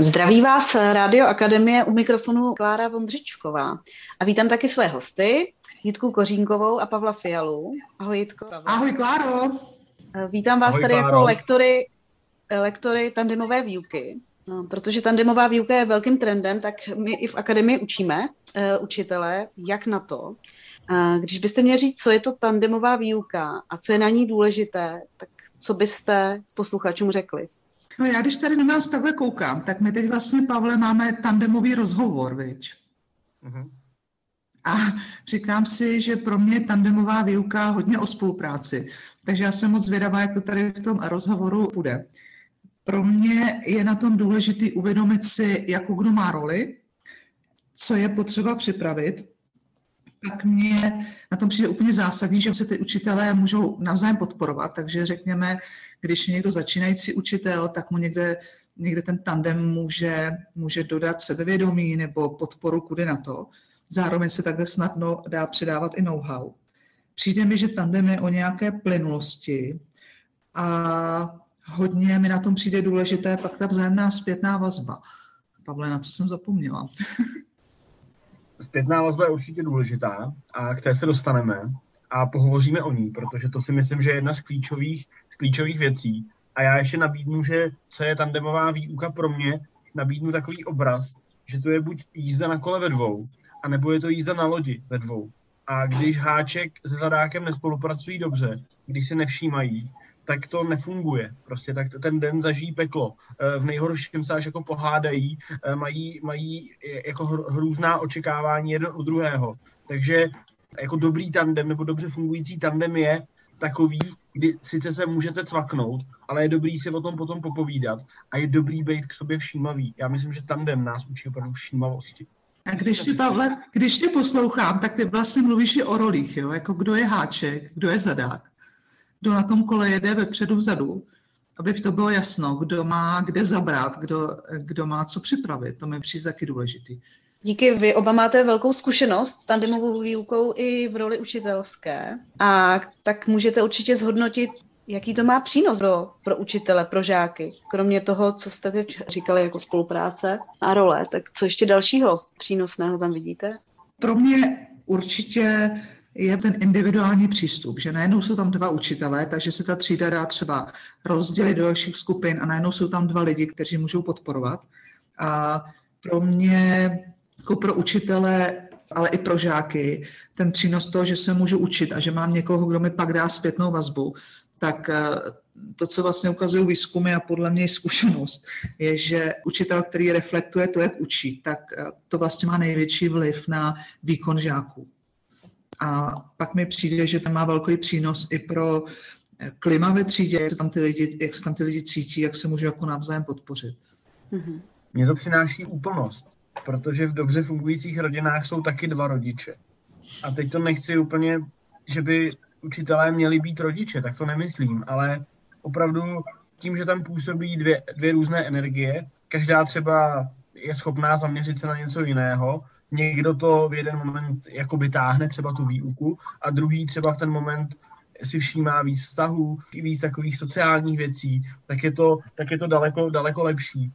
Zdraví vás Rádio Akademie u mikrofonu Klára Vondřičková. A vítám taky své hosty, Jitku Kořínkovou a Pavla Fialu. Ahoj Jitko. Ahoj Kláro. Vítám vás Ahoj, tady Kláro. jako lektory, lektory tandemové výuky. No, protože tandemová výuka je velkým trendem, tak my i v akademii učíme uh, učitele, jak na to. Uh, když byste měli říct, co je to tandemová výuka a co je na ní důležité, tak co byste posluchačům řekli? No já když tady na nás takhle koukám, tak my teď vlastně, Pavle, máme tandemový rozhovor, viď? Mhm. A říkám si, že pro mě je tandemová výuka hodně o spolupráci. Takže já jsem moc zvědavá, jak to tady v tom rozhovoru bude. Pro mě je na tom důležitý uvědomit si, jakou kdo má roli, co je potřeba připravit. Pak mě na tom přijde úplně zásadní, že se ty učitelé můžou navzájem podporovat. Takže řekněme, když je někdo začínající učitel, tak mu někde, někde ten tandem může, může dodat sebevědomí nebo podporu kudy na to. Zároveň se takhle snadno dá předávat i know-how. Přijde mi, že tandem je o nějaké plynulosti a hodně mi na tom přijde důležité pak ta vzájemná zpětná vazba. Pavle, na co jsem zapomněla? Zpětná vazba je určitě důležitá a k té se dostaneme a pohovoříme o ní, protože to si myslím, že je jedna z klíčových, z klíčových věcí. A já ještě nabídnu, že co je tandemová výuka pro mě, nabídnu takový obraz, že to je buď jízda na kole ve dvou, anebo je to jízda na lodi ve dvou. A když háček se zadákem nespolupracují dobře, když se nevšímají, tak to nefunguje. Prostě tak ten den zažijí peklo. Eh, V nejhorším se až jako pohádají, eh, mají, mají jako hr- hrůzná očekávání jeden u druhého. Takže jako dobrý tandem nebo dobře fungující tandem je takový, kdy sice se můžete cvaknout, ale je dobrý si o tom potom popovídat a je dobrý být k sobě všímavý. Já myslím, že tandem nás učí opravdu všímavosti. A když tě, Pavle, když tě poslouchám, tak ty vlastně mluvíš i o rolích, jo? jako kdo je háček, kdo je zadák, kdo na tom kole jede vepředu, vzadu, aby v to bylo jasno, kdo má kde zabrat, kdo, kdo má co připravit. To mi přijde taky důležitý. Díky, vy oba máte velkou zkušenost s tandemovou výukou i v roli učitelské. A tak můžete určitě zhodnotit, jaký to má přínos pro, pro učitele, pro žáky. Kromě toho, co jste teď říkali jako spolupráce a role, tak co ještě dalšího přínosného tam vidíte? Pro mě určitě je ten individuální přístup, že najednou jsou tam dva učitelé, takže se ta třída dá třeba rozdělit do dalších skupin a najednou jsou tam dva lidi, kteří můžou podporovat. A pro mě, jako pro učitele, ale i pro žáky, ten přínos toho, že se můžu učit a že mám někoho, kdo mi pak dá zpětnou vazbu, tak eh, to, co vlastně ukazují výzkumy a podle mě i zkušenost, je, že učitel, který reflektuje to, jak učí, tak eh, to vlastně má největší vliv na výkon žáků. A pak mi přijde, že to má velký přínos i pro eh, klima ve třídě, jak se tam ty lidi, jak se tam ty lidi cítí, jak se můžou jako navzájem podpořit. Mhm. Mně to přináší úplnost, protože v dobře fungujících rodinách jsou taky dva rodiče. A teď to nechci úplně, že by učitelé měli být rodiče, tak to nemyslím, ale opravdu tím, že tam působí dvě, dvě různé energie, každá třeba je schopná zaměřit se na něco jiného, někdo to v jeden moment jakoby táhne třeba tu výuku a druhý třeba v ten moment si všímá víc vztahů, víc takových sociálních věcí, tak je to, tak je to daleko, daleko lepší.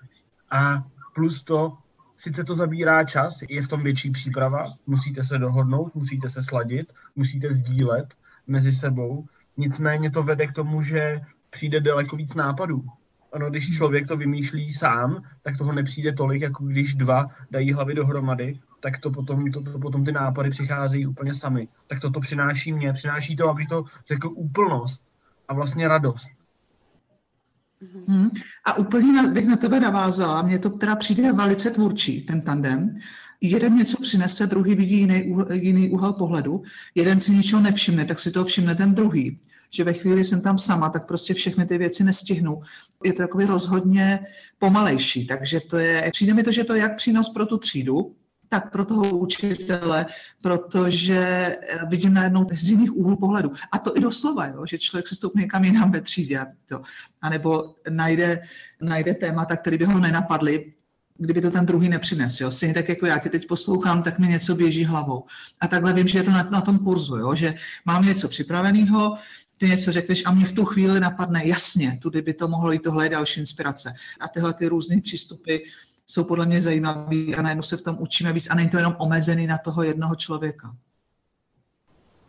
A plus to, sice to zabírá čas, je v tom větší příprava, musíte se dohodnout, musíte se sladit, musíte sdílet mezi sebou, nicméně to vede k tomu, že přijde daleko víc nápadů. Ono, když člověk to vymýšlí sám, tak toho nepřijde tolik, jako když dva dají hlavy dohromady, tak to potom, to, to potom ty nápady přicházejí úplně sami. Tak toto přináší mě, přináší to, abych to řekl, úplnost a vlastně radost. Hmm. A úplně na- bych na tebe navázala, mně to teda přijde velice tvůrčí, ten tandem. Jeden něco přinese, druhý vidí jiný, úhl- jiný úhel pohledu, jeden si ničeho nevšimne, tak si to všimne ten druhý. Že ve chvíli jsem tam sama, tak prostě všechny ty věci nestihnu. Je to takový rozhodně pomalejší, takže to je, přijde mi to, že to je jak přínos pro tu třídu, tak pro toho učitele, protože eh, vidím najednou z jiných úhlů pohledu. A to i doslova, jo, že člověk se stoupne někam jinam ve třídě. a To, anebo najde, najde témata, které by ho nenapadly, kdyby to ten druhý nepřinesl. Jo. Stejně tak jako já tě teď poslouchám, tak mi něco běží hlavou. A takhle vím, že je to na, na tom kurzu, jo, že mám něco připraveného, ty něco řekneš a mě v tu chvíli napadne, jasně, tudy by to mohlo jít, tohle je další inspirace. A tyhle ty různé přístupy jsou podle mě zajímavý a najednou se v tom učíme víc a není to jenom omezený na toho jednoho člověka.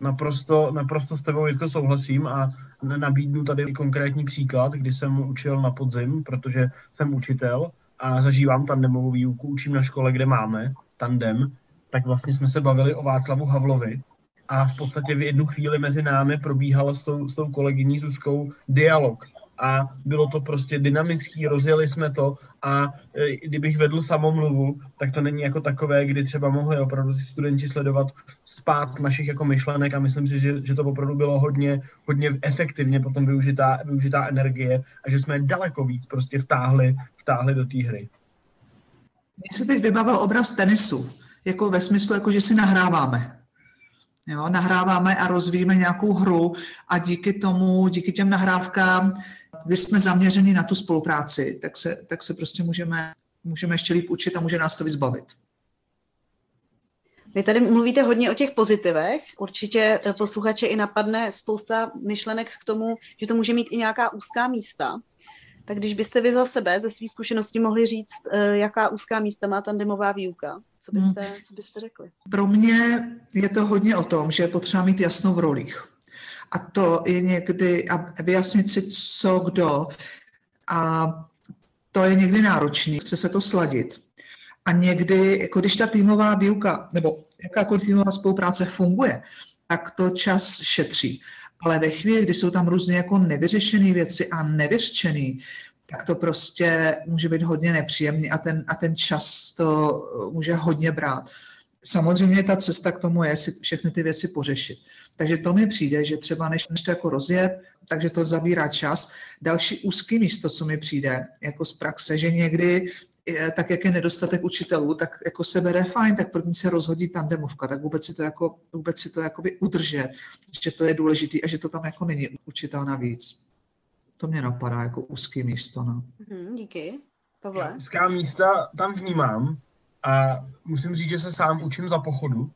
Naprosto, naprosto s tebou Jirko souhlasím a nabídnu tady konkrétní příklad, kdy jsem učil na podzim, protože jsem učitel a zažívám tandemovou výuku, učím na škole, kde máme tandem, tak vlastně jsme se bavili o Václavu Havlovi a v podstatě v jednu chvíli mezi námi probíhal s tou, s tou kolegyní Zuzkou dialog a bylo to prostě dynamický, rozjeli jsme to a e, kdybych vedl samomluvu, tak to není jako takové, kdy třeba mohli opravdu ty studenti sledovat spát našich jako myšlenek a myslím si, že, že to opravdu bylo hodně, hodně efektivně potom využitá, využitá energie a že jsme daleko víc prostě vtáhli, vtáhli do té hry. Mně se teď vybavil obraz tenisu, jako ve smyslu, jako že si nahráváme. Jo, nahráváme a rozvíjíme nějakou hru a díky tomu, díky těm nahrávkám když jsme zaměřeni na tu spolupráci, tak se, tak se prostě můžeme, můžeme ještě líp učit a může nás to víc bavit. Vy tady mluvíte hodně o těch pozitivech. Určitě eh, posluchače i napadne spousta myšlenek k tomu, že to může mít i nějaká úzká místa. Tak když byste vy za sebe, ze své zkušenosti mohli říct, eh, jaká úzká místa má tandemová výuka, co byste, hmm. co byste řekli? Pro mě je to hodně o tom, že je potřeba mít jasno v rolích a to je někdy, a vyjasnit si co kdo, a to je někdy náročný, chce se to sladit. A někdy, jako když ta týmová výuka nebo jakákoliv týmová spolupráce funguje, tak to čas šetří. Ale ve chvíli, kdy jsou tam různě jako nevyřešené věci a nevyřčený, tak to prostě může být hodně nepříjemný a ten, a ten čas to může hodně brát. Samozřejmě ta cesta k tomu je si všechny ty věci pořešit. Takže to mi přijde, že třeba než, než to jako rozjet, takže to zabírá čas. Další úzký místo, co mi přijde jako z praxe, že někdy tak jak je nedostatek učitelů, tak jako se bere fajn, tak první se rozhodí tandemovka, tak vůbec si to, jako, vůbec si to jakoby udržet, že to je důležité a že to tam jako není učitel navíc. To mě napadá jako úzký místo. No. Mm, díky. Pavle? Úzká místa tam vnímám, a musím říct, že se sám učím za pochodu,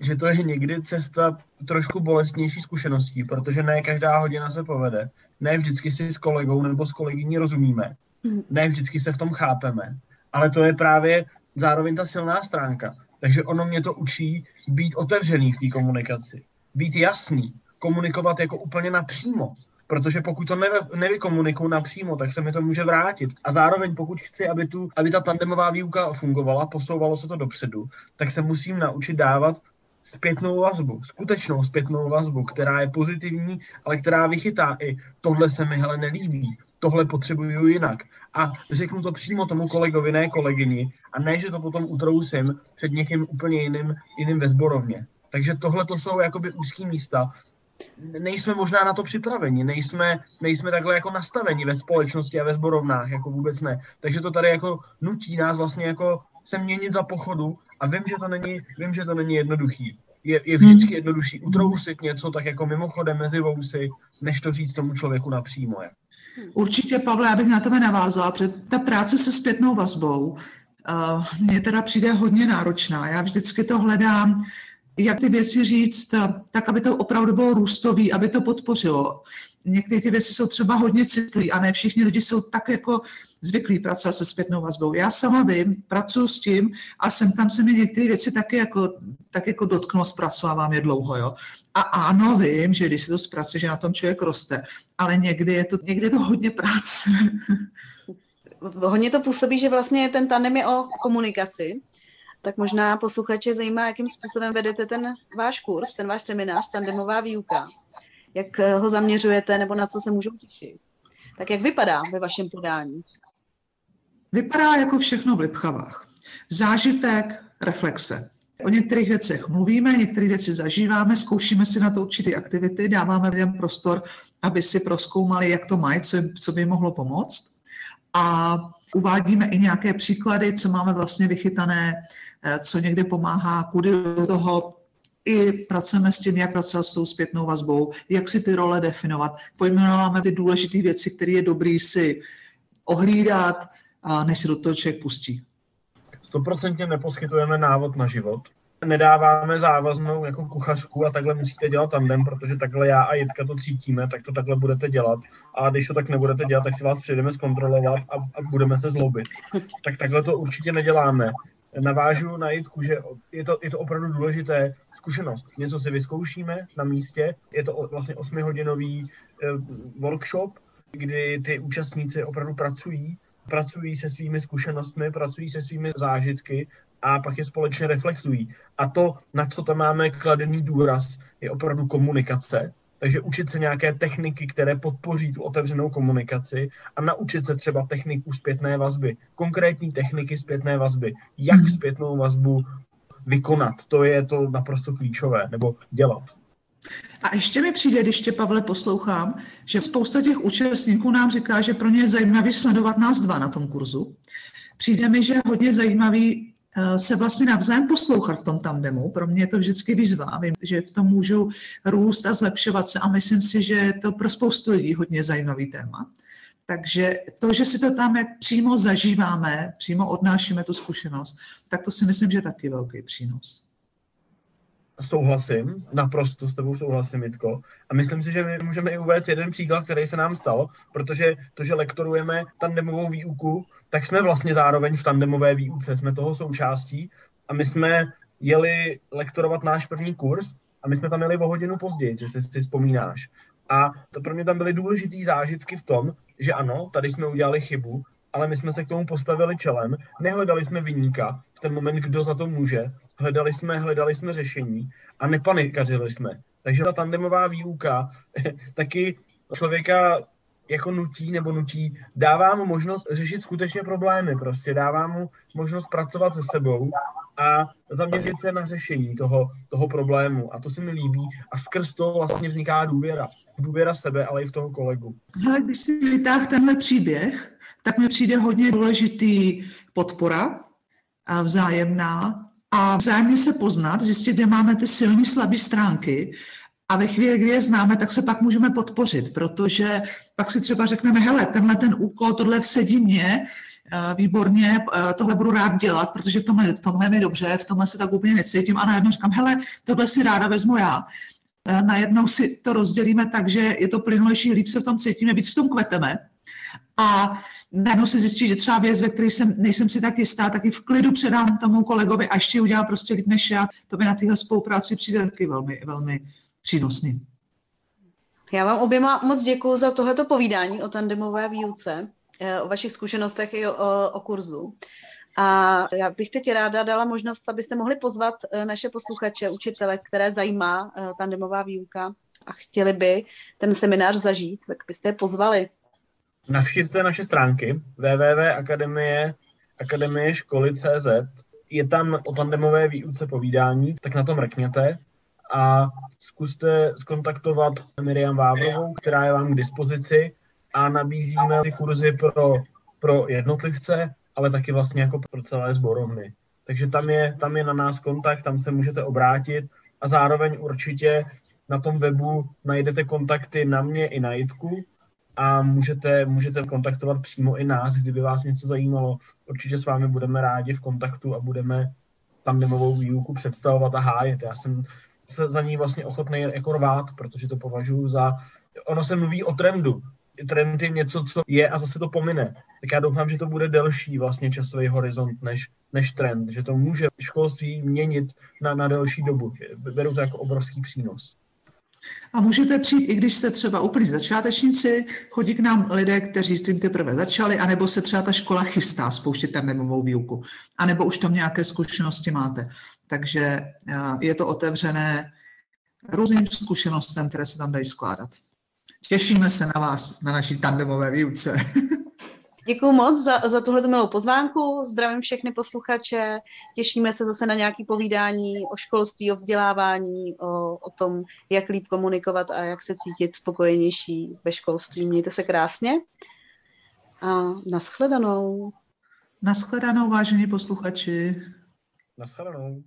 že to je někdy cesta trošku bolestnější zkušeností, protože ne každá hodina se povede. Ne vždycky si s kolegou nebo s kolegyní rozumíme. Mhm. Ne vždycky se v tom chápeme. Ale to je právě zároveň ta silná stránka. Takže ono mě to učí být otevřený v té komunikaci. Být jasný. Komunikovat jako úplně napřímo. Protože pokud to nevy, nevykomunikuju napřímo, tak se mi to může vrátit. A zároveň pokud chci, aby, tu, aby ta tandemová výuka fungovala, posouvalo se to dopředu, tak se musím naučit dávat zpětnou vazbu, skutečnou zpětnou vazbu, která je pozitivní, ale která vychytá i tohle se mi hele nelíbí, tohle potřebuju jinak. A řeknu to přímo tomu kolegovi, ne kolegyni, a ne, že to potom utrousím před někým úplně jiným, jiným ve zborovně. Takže tohle to jsou jakoby úzký místa, nejsme možná na to připraveni, nejsme, nejsme takhle jako nastaveni ve společnosti a ve zborovnách, jako vůbec ne. Takže to tady jako nutí nás vlastně jako se měnit za pochodu a vím, že to není, vím, že to není jednoduchý. Je, je vždycky hmm. jednodušší utrousit něco tak jako mimochodem mezi vousy, než to říct tomu člověku napřímo. Je. Určitě, Pavle, abych na tebe navázala, protože ta práce se zpětnou vazbou uh, mně teda přijde hodně náročná. Já vždycky to hledám jak ty věci říct, tak aby to opravdu bylo růstový, aby to podpořilo. Některé ty věci jsou třeba hodně citlivé a ne všichni lidi jsou tak jako zvyklí pracovat se zpětnou vazbou. Já sama vím, pracuji s tím a sem tam se mi některé věci taky jako, tak jako dotknou, zpracovávám je dlouho. Jo. A ano, vím, že když se to zpracuje, že na tom člověk roste, ale někdy je to, někdy je to hodně práce. Hodně to působí, že vlastně ten tandem je o komunikaci, tak možná posluchače zajímá, jakým způsobem vedete ten váš kurz, ten váš seminář, tandemová výuka. Jak eh, ho zaměřujete nebo na co se můžou těšit. Tak jak vypadá ve vašem podání? Vypadá jako všechno v Lipchavách. Zážitek, reflexe. O některých věcech mluvíme, některé věci zažíváme, zkoušíme si na to určité aktivity, dáváme lidem prostor, aby si proskoumali, jak to mají, co, co by mohlo pomoct. A uvádíme i nějaké příklady, co máme vlastně vychytané co někdy pomáhá, kudy do toho i pracujeme s tím, jak pracovat s tou zpětnou vazbou, jak si ty role definovat. Pojmenováme ty důležité věci, které je dobrý si ohlídat, než si do toho člověk pustí. Stoprocentně neposkytujeme návod na život, nedáváme závaznou jako kuchařku a takhle musíte dělat tandem, protože takhle já a Jitka to cítíme, tak to takhle budete dělat. A když to tak nebudete dělat, tak si vás přijdeme zkontrolovat a, a budeme se zlobit. Tak takhle to určitě neděláme. Navážu na Jitku, že je to, je to opravdu důležité zkušenost. Něco si vyzkoušíme na místě, je to vlastně osmihodinový eh, workshop, kdy ty účastníci opravdu pracují, pracují se svými zkušenostmi, pracují se svými zážitky a pak je společně reflektují. A to, na co tam máme kladený důraz, je opravdu komunikace. Takže učit se nějaké techniky, které podpoří tu otevřenou komunikaci a naučit se třeba techniku zpětné vazby, konkrétní techniky zpětné vazby, jak mhm. zpětnou vazbu vykonat. To je to naprosto klíčové, nebo dělat. A ještě mi přijde, když tě, Pavle, poslouchám, že spousta těch účastníků nám říká, že pro ně je zajímavý sledovat nás dva na tom kurzu. Přijde mi, že je hodně zajímavý se vlastně navzájem poslouchat v tom tandemu. Pro mě je to vždycky výzva. Vím, že v tom můžu růst a zlepšovat se a myslím si, že je to pro spoustu lidí hodně zajímavý téma. Takže to, že si to tam jak přímo zažíváme, přímo odnášíme tu zkušenost, tak to si myslím, že je taky velký přínos souhlasím, naprosto s tebou souhlasím, Jitko. A myslím si, že my můžeme i uvést jeden příklad, který se nám stal, protože to, že lektorujeme tandemovou výuku, tak jsme vlastně zároveň v tandemové výuce, jsme toho součástí a my jsme jeli lektorovat náš první kurz a my jsme tam jeli o hodinu později, jestli si vzpomínáš. A to pro mě tam byly důležitý zážitky v tom, že ano, tady jsme udělali chybu, ale my jsme se k tomu postavili čelem, nehledali jsme vyníka v ten moment, kdo za to může, hledali jsme, hledali jsme řešení a nepanikařili jsme. Takže ta tandemová výuka taky člověka jako nutí nebo nutí, dává mu možnost řešit skutečně problémy, prostě dává mu možnost pracovat se sebou a zaměřit se na řešení toho, toho problému. A to se mi líbí. A skrz to vlastně vzniká důvěra. Důvěra sebe, ale i v toho kolegu. Hele, když si vytáhl tenhle příběh, tak mi přijde hodně důležitý podpora a vzájemná a vzájemně se poznat, zjistit, kde máme ty silné, slabé stránky a ve chvíli, kdy je známe, tak se pak můžeme podpořit, protože pak si třeba řekneme, hele, tenhle ten úkol, tohle vsedí mě, eh, výborně, eh, tohle budu rád dělat, protože v tomhle, v tomhle mi dobře, v tomhle se tak úplně necítím a najednou říkám, hele, tohle si ráda vezmu já. Eh, najednou si to rozdělíme tak, že je to plynulejší, líp se v tom cítíme, víc v tom kveteme. A najednou se zjistí, že třeba věc, ve které jsem, nejsem si tak jistá, taky v klidu předám tomu kolegovi a ještě udělá prostě líp než já. To by na téhle spolupráci přijde taky velmi, velmi přínosný. Já vám oběma moc děkuji za tohleto povídání o tandemové výuce, eh, o vašich zkušenostech i o, o kurzu. A já bych teď ráda dala možnost, abyste mohli pozvat eh, naše posluchače, učitele, které zajímá eh, tandemová výuka a chtěli by ten seminář zažít, tak byste je pozvali navštivte naše stránky www.akademie akademie školy.cz je tam o tandemové výuce povídání, tak na to mrkněte a zkuste skontaktovat Miriam Vávrovou, která je vám k dispozici. A nabízíme ty kurzy pro, pro jednotlivce, ale taky vlastně jako pro celé sborovny. Takže tam je, tam je na nás kontakt, tam se můžete obrátit. A zároveň určitě na tom webu najdete kontakty na mě i na Jitku, a můžete, můžete kontaktovat přímo i nás, kdyby vás něco zajímalo. Určitě s vámi budeme rádi v kontaktu a budeme tam demovou výuku představovat a hájet. Já jsem se za ní vlastně ochotný jako rvát, protože to považuji za... Ono se mluví o trendu. Trend je něco, co je a zase to pomine. Tak já doufám, že to bude delší vlastně časový horizont než, než trend, že to může školství měnit na, na delší dobu. Beru to jako obrovský přínos. A můžete přijít, i když jste třeba úplní začátečníci, chodí k nám lidé, kteří s tím teprve začali, anebo se třeba ta škola chystá spouštět terminovou výuku, anebo už tam nějaké zkušenosti máte. Takže eh, je to otevřené různým zkušenostem, které se tam dají skládat. Těšíme se na vás, na naší tandemové výuce. Děkuji moc za, za tuhle milou pozvánku. Zdravím všechny posluchače. Těšíme se zase na nějaké povídání o školství, o vzdělávání, o, o tom, jak líp komunikovat a jak se cítit spokojenější ve školství. Mějte se krásně a naschledanou. Naschledanou, vážení posluchači. Naschledanou.